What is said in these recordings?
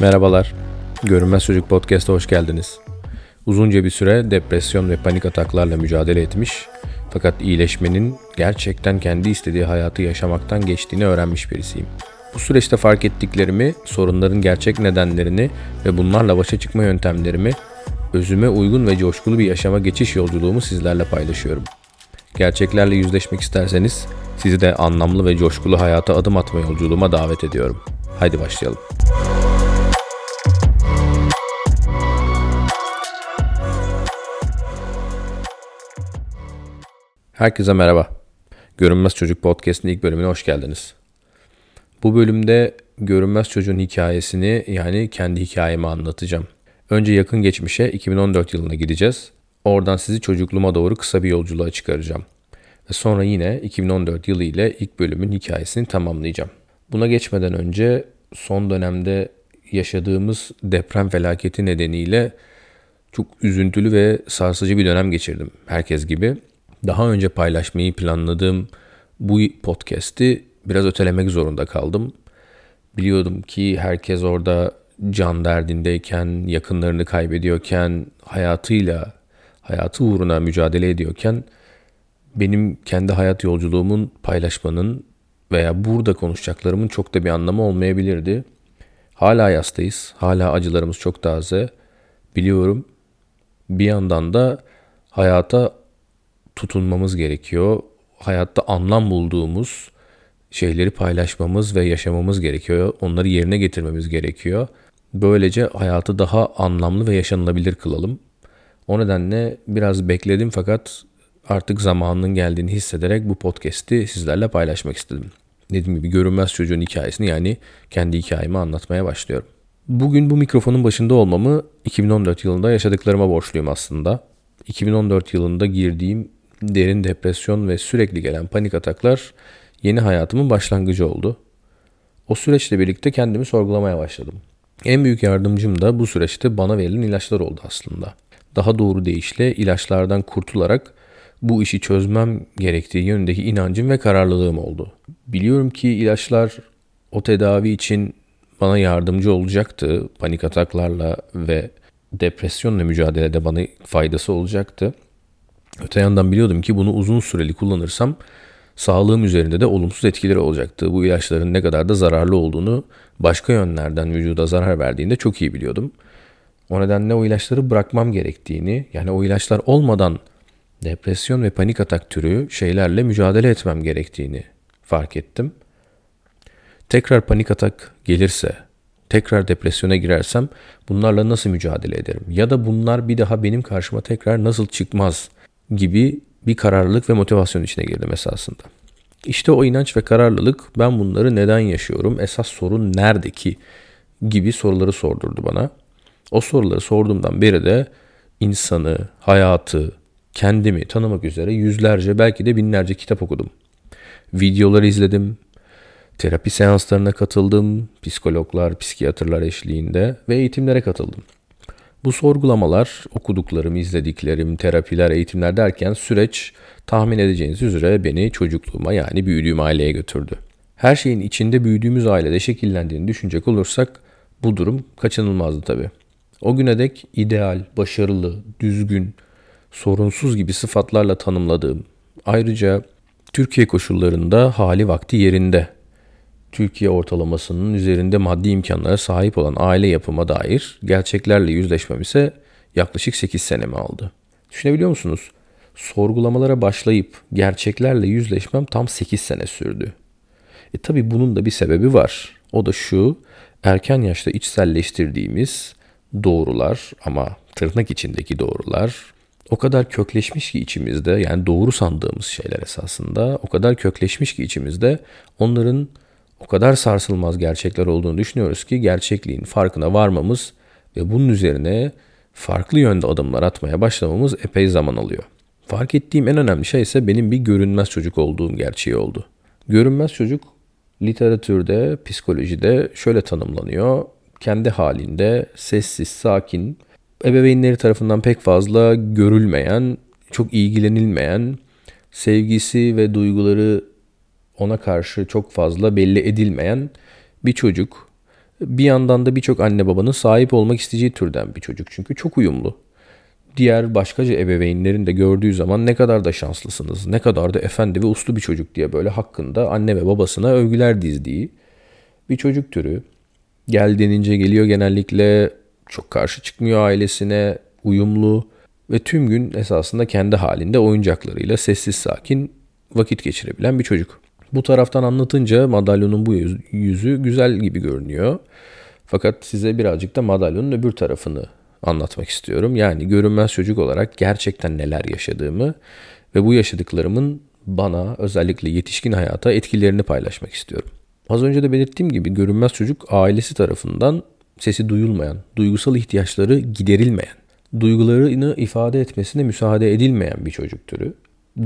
Merhabalar. Görünmez Çocuk Podcast'a hoş geldiniz. Uzunca bir süre depresyon ve panik ataklarla mücadele etmiş fakat iyileşmenin gerçekten kendi istediği hayatı yaşamaktan geçtiğini öğrenmiş birisiyim. Bu süreçte fark ettiklerimi, sorunların gerçek nedenlerini ve bunlarla başa çıkma yöntemlerimi, özüme uygun ve coşkulu bir yaşama geçiş yolculuğumu sizlerle paylaşıyorum. Gerçeklerle yüzleşmek isterseniz sizi de anlamlı ve coşkulu hayata adım atma yolculuğuma davet ediyorum. Haydi başlayalım. Herkese merhaba. Görünmez Çocuk Podcast'ın ilk bölümüne hoş geldiniz. Bu bölümde Görünmez Çocuğun hikayesini yani kendi hikayemi anlatacağım. Önce yakın geçmişe 2014 yılına gideceğiz. Oradan sizi çocukluğuma doğru kısa bir yolculuğa çıkaracağım. Ve sonra yine 2014 yılı ile ilk bölümün hikayesini tamamlayacağım. Buna geçmeden önce son dönemde yaşadığımız deprem felaketi nedeniyle çok üzüntülü ve sarsıcı bir dönem geçirdim herkes gibi daha önce paylaşmayı planladığım bu podcast'i biraz ötelemek zorunda kaldım. Biliyordum ki herkes orada can derdindeyken, yakınlarını kaybediyorken, hayatıyla, hayatı uğruna mücadele ediyorken benim kendi hayat yolculuğumun paylaşmanın veya burada konuşacaklarımın çok da bir anlamı olmayabilirdi. Hala yastayız. Hala acılarımız çok taze. Biliyorum. Bir yandan da hayata tutunmamız gerekiyor. Hayatta anlam bulduğumuz şeyleri paylaşmamız ve yaşamamız gerekiyor. Onları yerine getirmemiz gerekiyor. Böylece hayatı daha anlamlı ve yaşanılabilir kılalım. O nedenle biraz bekledim fakat artık zamanının geldiğini hissederek bu podcast'i sizlerle paylaşmak istedim. Dediğim gibi görünmez çocuğun hikayesini yani kendi hikayemi anlatmaya başlıyorum. Bugün bu mikrofonun başında olmamı 2014 yılında yaşadıklarıma borçluyum aslında. 2014 yılında girdiğim derin depresyon ve sürekli gelen panik ataklar yeni hayatımın başlangıcı oldu. O süreçle birlikte kendimi sorgulamaya başladım. En büyük yardımcım da bu süreçte bana verilen ilaçlar oldu aslında. Daha doğru deyişle ilaçlardan kurtularak bu işi çözmem gerektiği yönündeki inancım ve kararlılığım oldu. Biliyorum ki ilaçlar o tedavi için bana yardımcı olacaktı. Panik ataklarla ve depresyonla mücadelede bana faydası olacaktı. Öte yandan biliyordum ki bunu uzun süreli kullanırsam sağlığım üzerinde de olumsuz etkileri olacaktı. Bu ilaçların ne kadar da zararlı olduğunu başka yönlerden vücuda zarar verdiğinde çok iyi biliyordum. O nedenle o ilaçları bırakmam gerektiğini, yani o ilaçlar olmadan depresyon ve panik atak türü şeylerle mücadele etmem gerektiğini fark ettim. Tekrar panik atak gelirse, tekrar depresyona girersem bunlarla nasıl mücadele ederim? Ya da bunlar bir daha benim karşıma tekrar nasıl çıkmaz gibi bir kararlılık ve motivasyon içine girdim esasında. İşte o inanç ve kararlılık ben bunları neden yaşıyorum, esas sorun nerede ki gibi soruları sordurdu bana. O soruları sorduğumdan beri de insanı, hayatı, kendimi tanımak üzere yüzlerce belki de binlerce kitap okudum. Videoları izledim, terapi seanslarına katıldım, psikologlar, psikiyatrlar eşliğinde ve eğitimlere katıldım. Bu sorgulamalar, okuduklarım, izlediklerim, terapiler, eğitimler derken süreç tahmin edeceğiniz üzere beni çocukluğuma yani büyüdüğüm aileye götürdü. Her şeyin içinde büyüdüğümüz ailede şekillendiğini düşünecek olursak bu durum kaçınılmazdı tabii. O güne dek ideal, başarılı, düzgün, sorunsuz gibi sıfatlarla tanımladığım, ayrıca Türkiye koşullarında hali vakti yerinde Türkiye ortalamasının üzerinde maddi imkanlara sahip olan aile yapıma dair gerçeklerle yüzleşmem ise yaklaşık 8 senemi aldı. Düşünebiliyor musunuz? Sorgulamalara başlayıp gerçeklerle yüzleşmem tam 8 sene sürdü. E tabi bunun da bir sebebi var. O da şu, erken yaşta içselleştirdiğimiz doğrular ama tırnak içindeki doğrular o kadar kökleşmiş ki içimizde yani doğru sandığımız şeyler esasında o kadar kökleşmiş ki içimizde onların o kadar sarsılmaz gerçekler olduğunu düşünüyoruz ki gerçekliğin farkına varmamız ve bunun üzerine farklı yönde adımlar atmaya başlamamız epey zaman alıyor. Fark ettiğim en önemli şey ise benim bir görünmez çocuk olduğum gerçeği oldu. Görünmez çocuk literatürde, psikolojide şöyle tanımlanıyor. Kendi halinde sessiz, sakin, ebeveynleri tarafından pek fazla görülmeyen, çok ilgilenilmeyen, sevgisi ve duyguları ona karşı çok fazla belli edilmeyen bir çocuk. Bir yandan da birçok anne babanın sahip olmak isteyeceği türden bir çocuk. Çünkü çok uyumlu. Diğer başkaca ebeveynlerin de gördüğü zaman ne kadar da şanslısınız, ne kadar da efendi ve uslu bir çocuk diye böyle hakkında anne ve babasına övgüler dizdiği bir çocuk türü. Gel denince geliyor genellikle çok karşı çıkmıyor ailesine, uyumlu ve tüm gün esasında kendi halinde oyuncaklarıyla sessiz sakin vakit geçirebilen bir çocuk. Bu taraftan anlatınca madalyonun bu yüzü güzel gibi görünüyor. Fakat size birazcık da madalyonun öbür tarafını anlatmak istiyorum. Yani görünmez çocuk olarak gerçekten neler yaşadığımı ve bu yaşadıklarımın bana özellikle yetişkin hayata etkilerini paylaşmak istiyorum. Az önce de belirttiğim gibi görünmez çocuk ailesi tarafından sesi duyulmayan, duygusal ihtiyaçları giderilmeyen, duygularını ifade etmesine müsaade edilmeyen bir çocuk türü.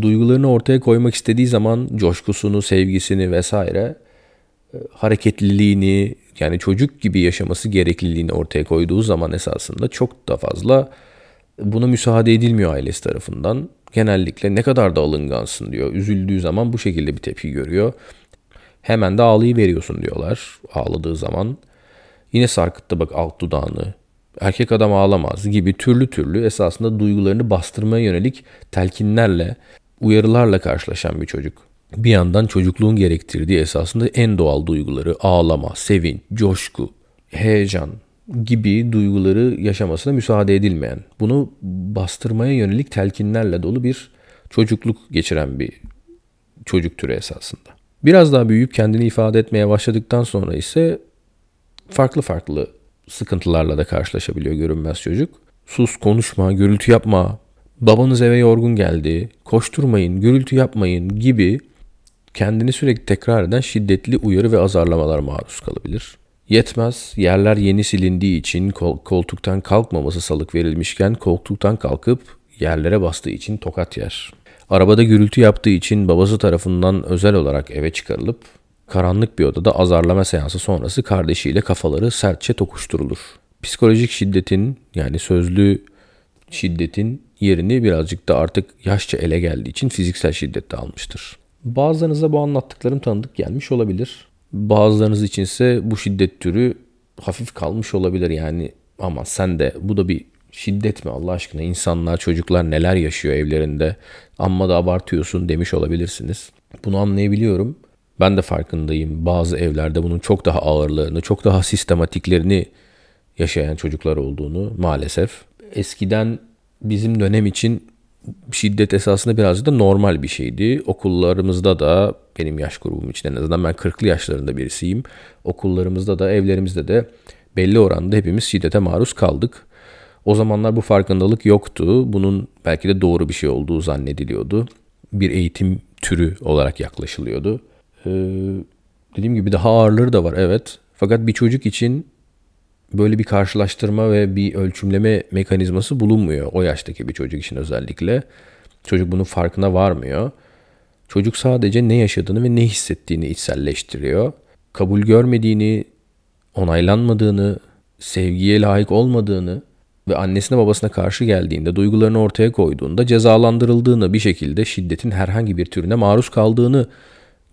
Duygularını ortaya koymak istediği zaman coşkusunu, sevgisini vesaire e, hareketliliğini yani çocuk gibi yaşaması gerekliliğini ortaya koyduğu zaman esasında çok da fazla buna müsaade edilmiyor ailesi tarafından. Genellikle ne kadar da alıngansın diyor. Üzüldüğü zaman bu şekilde bir tepki görüyor. Hemen de ağlayıveriyorsun diyorlar ağladığı zaman. Yine sarkıttı bak alt dudağını. Erkek adam ağlamaz gibi türlü türlü esasında duygularını bastırmaya yönelik telkinlerle, uyarılarla karşılaşan bir çocuk. Bir yandan çocukluğun gerektirdiği esasında en doğal duyguları ağlama, sevinç, coşku, heyecan gibi duyguları yaşamasına müsaade edilmeyen, bunu bastırmaya yönelik telkinlerle dolu bir çocukluk geçiren bir çocuk türü esasında. Biraz daha büyüyüp kendini ifade etmeye başladıktan sonra ise farklı farklı sıkıntılarla da karşılaşabiliyor görünmez çocuk. Sus, konuşma, gürültü yapma, babanız eve yorgun geldi, koşturmayın, gürültü yapmayın gibi kendini sürekli tekrar eden şiddetli uyarı ve azarlamalar maruz kalabilir. Yetmez, yerler yeni silindiği için kol, koltuktan kalkmaması salık verilmişken koltuktan kalkıp yerlere bastığı için tokat yer. Arabada gürültü yaptığı için babası tarafından özel olarak eve çıkarılıp karanlık bir odada azarlama seansı sonrası kardeşiyle kafaları sertçe tokuşturulur. Psikolojik şiddetin yani sözlü şiddetin yerini birazcık da artık yaşça ele geldiği için fiziksel şiddet de almıştır. Bazılarınıza bu anlattıklarım tanıdık gelmiş olabilir. Bazılarınız içinse bu şiddet türü hafif kalmış olabilir yani ama sen de bu da bir şiddet mi Allah aşkına insanlar çocuklar neler yaşıyor evlerinde amma da abartıyorsun demiş olabilirsiniz. Bunu anlayabiliyorum. Ben de farkındayım. Bazı evlerde bunun çok daha ağırlığını, çok daha sistematiklerini yaşayan çocuklar olduğunu maalesef. Eskiden bizim dönem için şiddet esasında birazcık da normal bir şeydi. Okullarımızda da benim yaş grubum için en azından ben 40'lı yaşlarında birisiyim. Okullarımızda da evlerimizde de belli oranda hepimiz şiddete maruz kaldık. O zamanlar bu farkındalık yoktu. Bunun belki de doğru bir şey olduğu zannediliyordu. Bir eğitim türü olarak yaklaşılıyordu. Ee, dediğim gibi daha ağırları da var evet. Fakat bir çocuk için böyle bir karşılaştırma ve bir ölçümleme mekanizması bulunmuyor. O yaştaki bir çocuk için özellikle. Çocuk bunun farkına varmıyor. Çocuk sadece ne yaşadığını ve ne hissettiğini içselleştiriyor. Kabul görmediğini, onaylanmadığını, sevgiye layık olmadığını ve annesine babasına karşı geldiğinde, duygularını ortaya koyduğunda cezalandırıldığını, bir şekilde şiddetin herhangi bir türüne maruz kaldığını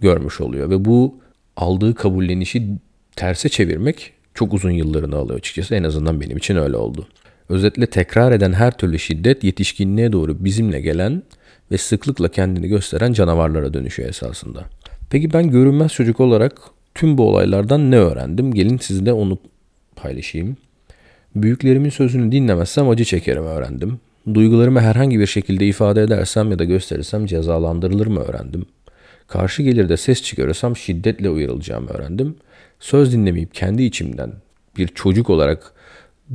görmüş oluyor. Ve bu aldığı kabullenişi terse çevirmek çok uzun yıllarını alıyor açıkçası. En azından benim için öyle oldu. Özetle tekrar eden her türlü şiddet yetişkinliğe doğru bizimle gelen ve sıklıkla kendini gösteren canavarlara dönüşüyor esasında. Peki ben görünmez çocuk olarak tüm bu olaylardan ne öğrendim? Gelin sizinle onu paylaşayım. Büyüklerimin sözünü dinlemezsem acı çekerim öğrendim. Duygularımı herhangi bir şekilde ifade edersem ya da gösterirsem cezalandırılır mı öğrendim. Karşı gelir de ses çıkarırsam şiddetle uyarılacağımı öğrendim. Söz dinlemeyip kendi içimden bir çocuk olarak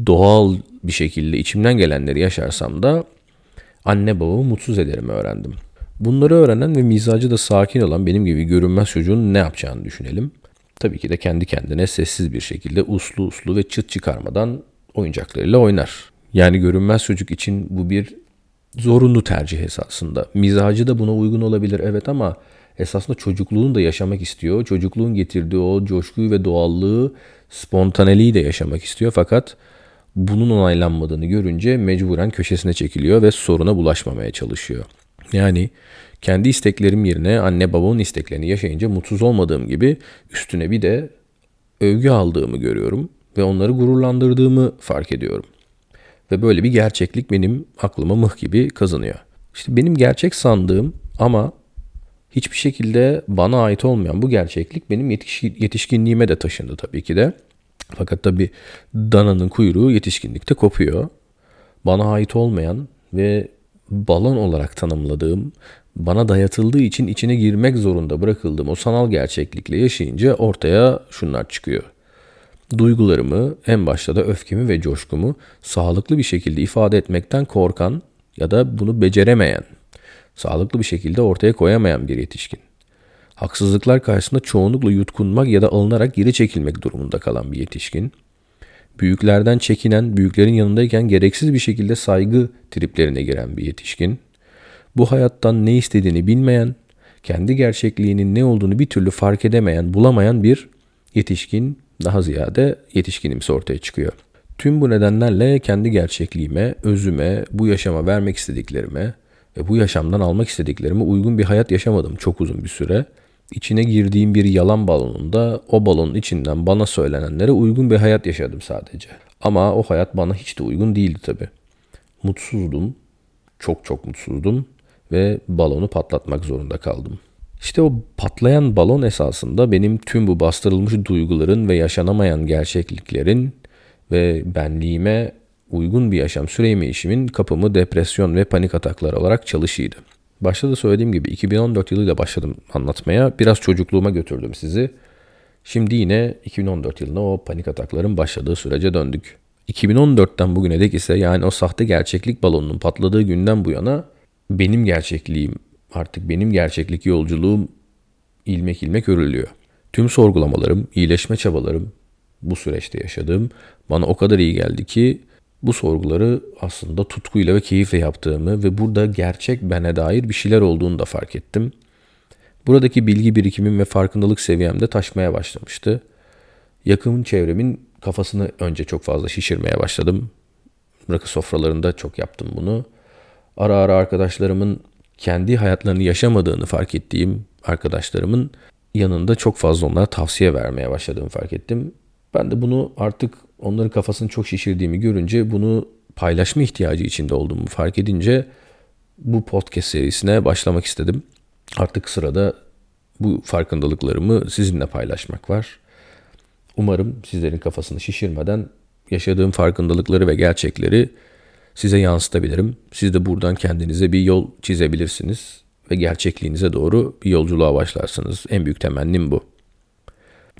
doğal bir şekilde içimden gelenleri yaşarsam da anne babamı mutsuz ederim öğrendim. Bunları öğrenen ve mizacı da sakin olan benim gibi görünmez çocuğun ne yapacağını düşünelim. Tabii ki de kendi kendine sessiz bir şekilde uslu uslu ve çıt çıkarmadan oyuncaklarıyla oynar. Yani görünmez çocuk için bu bir zorunlu tercih esasında. Mizacı da buna uygun olabilir evet ama esasında çocukluğunu da yaşamak istiyor. Çocukluğun getirdiği o coşkuyu ve doğallığı, spontaneliği de yaşamak istiyor. Fakat bunun onaylanmadığını görünce mecburen köşesine çekiliyor ve soruna bulaşmamaya çalışıyor. Yani kendi isteklerim yerine anne babamın isteklerini yaşayınca mutsuz olmadığım gibi üstüne bir de övgü aldığımı görüyorum ve onları gururlandırdığımı fark ediyorum. Ve böyle bir gerçeklik benim aklıma mıh gibi kazanıyor. İşte benim gerçek sandığım ama hiçbir şekilde bana ait olmayan bu gerçeklik benim yetişkinliğime de taşındı tabii ki de. Fakat tabii dananın kuyruğu yetişkinlikte kopuyor. Bana ait olmayan ve balon olarak tanımladığım, bana dayatıldığı için içine girmek zorunda bırakıldığım o sanal gerçeklikle yaşayınca ortaya şunlar çıkıyor. Duygularımı, en başta da öfkemi ve coşkumu sağlıklı bir şekilde ifade etmekten korkan ya da bunu beceremeyen, sağlıklı bir şekilde ortaya koyamayan bir yetişkin. Haksızlıklar karşısında çoğunlukla yutkunmak ya da alınarak geri çekilmek durumunda kalan bir yetişkin. Büyüklerden çekinen, büyüklerin yanındayken gereksiz bir şekilde saygı triplerine giren bir yetişkin. Bu hayattan ne istediğini bilmeyen, kendi gerçekliğinin ne olduğunu bir türlü fark edemeyen, bulamayan bir yetişkin daha ziyade yetişkinimsi ortaya çıkıyor. Tüm bu nedenlerle kendi gerçekliğime, özüme, bu yaşama vermek istediklerime ve bu yaşamdan almak istediklerime uygun bir hayat yaşamadım çok uzun bir süre. İçine girdiğim bir yalan balonunda o balonun içinden bana söylenenlere uygun bir hayat yaşadım sadece. Ama o hayat bana hiç de uygun değildi tabi. Mutsuzdum, çok çok mutsuzdum ve balonu patlatmak zorunda kaldım. İşte o patlayan balon esasında benim tüm bu bastırılmış duyguların ve yaşanamayan gerçekliklerin ve benliğime uygun bir yaşam süremeyişimin kapımı depresyon ve panik ataklar olarak çalışıydı. Başta da söylediğim gibi 2014 yılıyla başladım anlatmaya. Biraz çocukluğuma götürdüm sizi. Şimdi yine 2014 yılına o panik atakların başladığı sürece döndük. 2014'ten bugüne dek ise yani o sahte gerçeklik balonunun patladığı günden bu yana benim gerçekliğim artık benim gerçeklik yolculuğum ilmek ilmek örülüyor. Tüm sorgulamalarım, iyileşme çabalarım bu süreçte yaşadığım bana o kadar iyi geldi ki bu sorguları aslında tutkuyla ve keyifle yaptığımı ve burada gerçek bene dair bir şeyler olduğunu da fark ettim. Buradaki bilgi birikimim ve farkındalık seviyem de taşmaya başlamıştı. Yakın çevremin kafasını önce çok fazla şişirmeye başladım. Rakı sofralarında çok yaptım bunu. Ara ara arkadaşlarımın kendi hayatlarını yaşamadığını fark ettiğim arkadaşlarımın yanında çok fazla onlara tavsiye vermeye başladığımı fark ettim. Ben de bunu artık onların kafasını çok şişirdiğimi görünce bunu paylaşma ihtiyacı içinde olduğumu fark edince bu podcast serisine başlamak istedim. Artık sırada bu farkındalıklarımı sizinle paylaşmak var. Umarım sizlerin kafasını şişirmeden yaşadığım farkındalıkları ve gerçekleri size yansıtabilirim. Siz de buradan kendinize bir yol çizebilirsiniz ve gerçekliğinize doğru bir yolculuğa başlarsınız. En büyük temennim bu.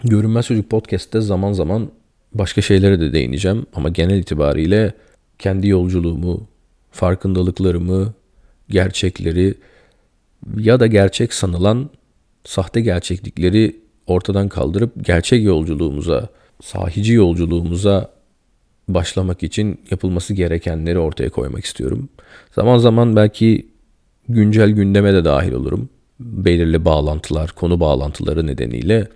Görünmez Çocuk Podcast'te zaman zaman başka şeylere de değineceğim ama genel itibariyle kendi yolculuğumu, farkındalıklarımı, gerçekleri ya da gerçek sanılan sahte gerçeklikleri ortadan kaldırıp gerçek yolculuğumuza, sahici yolculuğumuza başlamak için yapılması gerekenleri ortaya koymak istiyorum. Zaman zaman belki güncel gündeme de dahil olurum. Belirli bağlantılar, konu bağlantıları nedeniyle.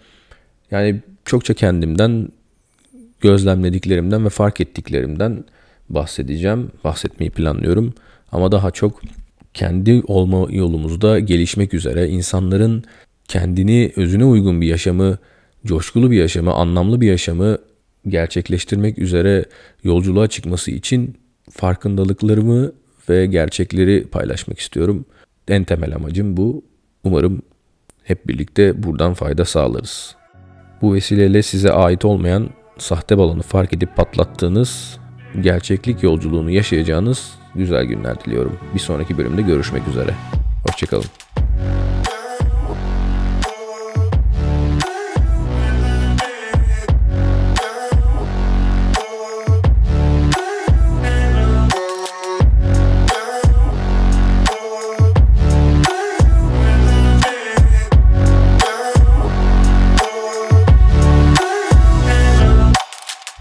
Yani çokça kendimden, gözlemlediklerimden ve fark ettiklerimden bahsedeceğim, bahsetmeyi planlıyorum. Ama daha çok kendi olma yolumuzda gelişmek üzere insanların kendini özüne uygun bir yaşamı, coşkulu bir yaşamı, anlamlı bir yaşamı gerçekleştirmek üzere yolculuğa çıkması için farkındalıklarımı ve gerçekleri paylaşmak istiyorum. En temel amacım bu. Umarım hep birlikte buradan fayda sağlarız. Bu vesileyle size ait olmayan sahte balonu fark edip patlattığınız gerçeklik yolculuğunu yaşayacağınız güzel günler diliyorum. Bir sonraki bölümde görüşmek üzere. Hoşçakalın.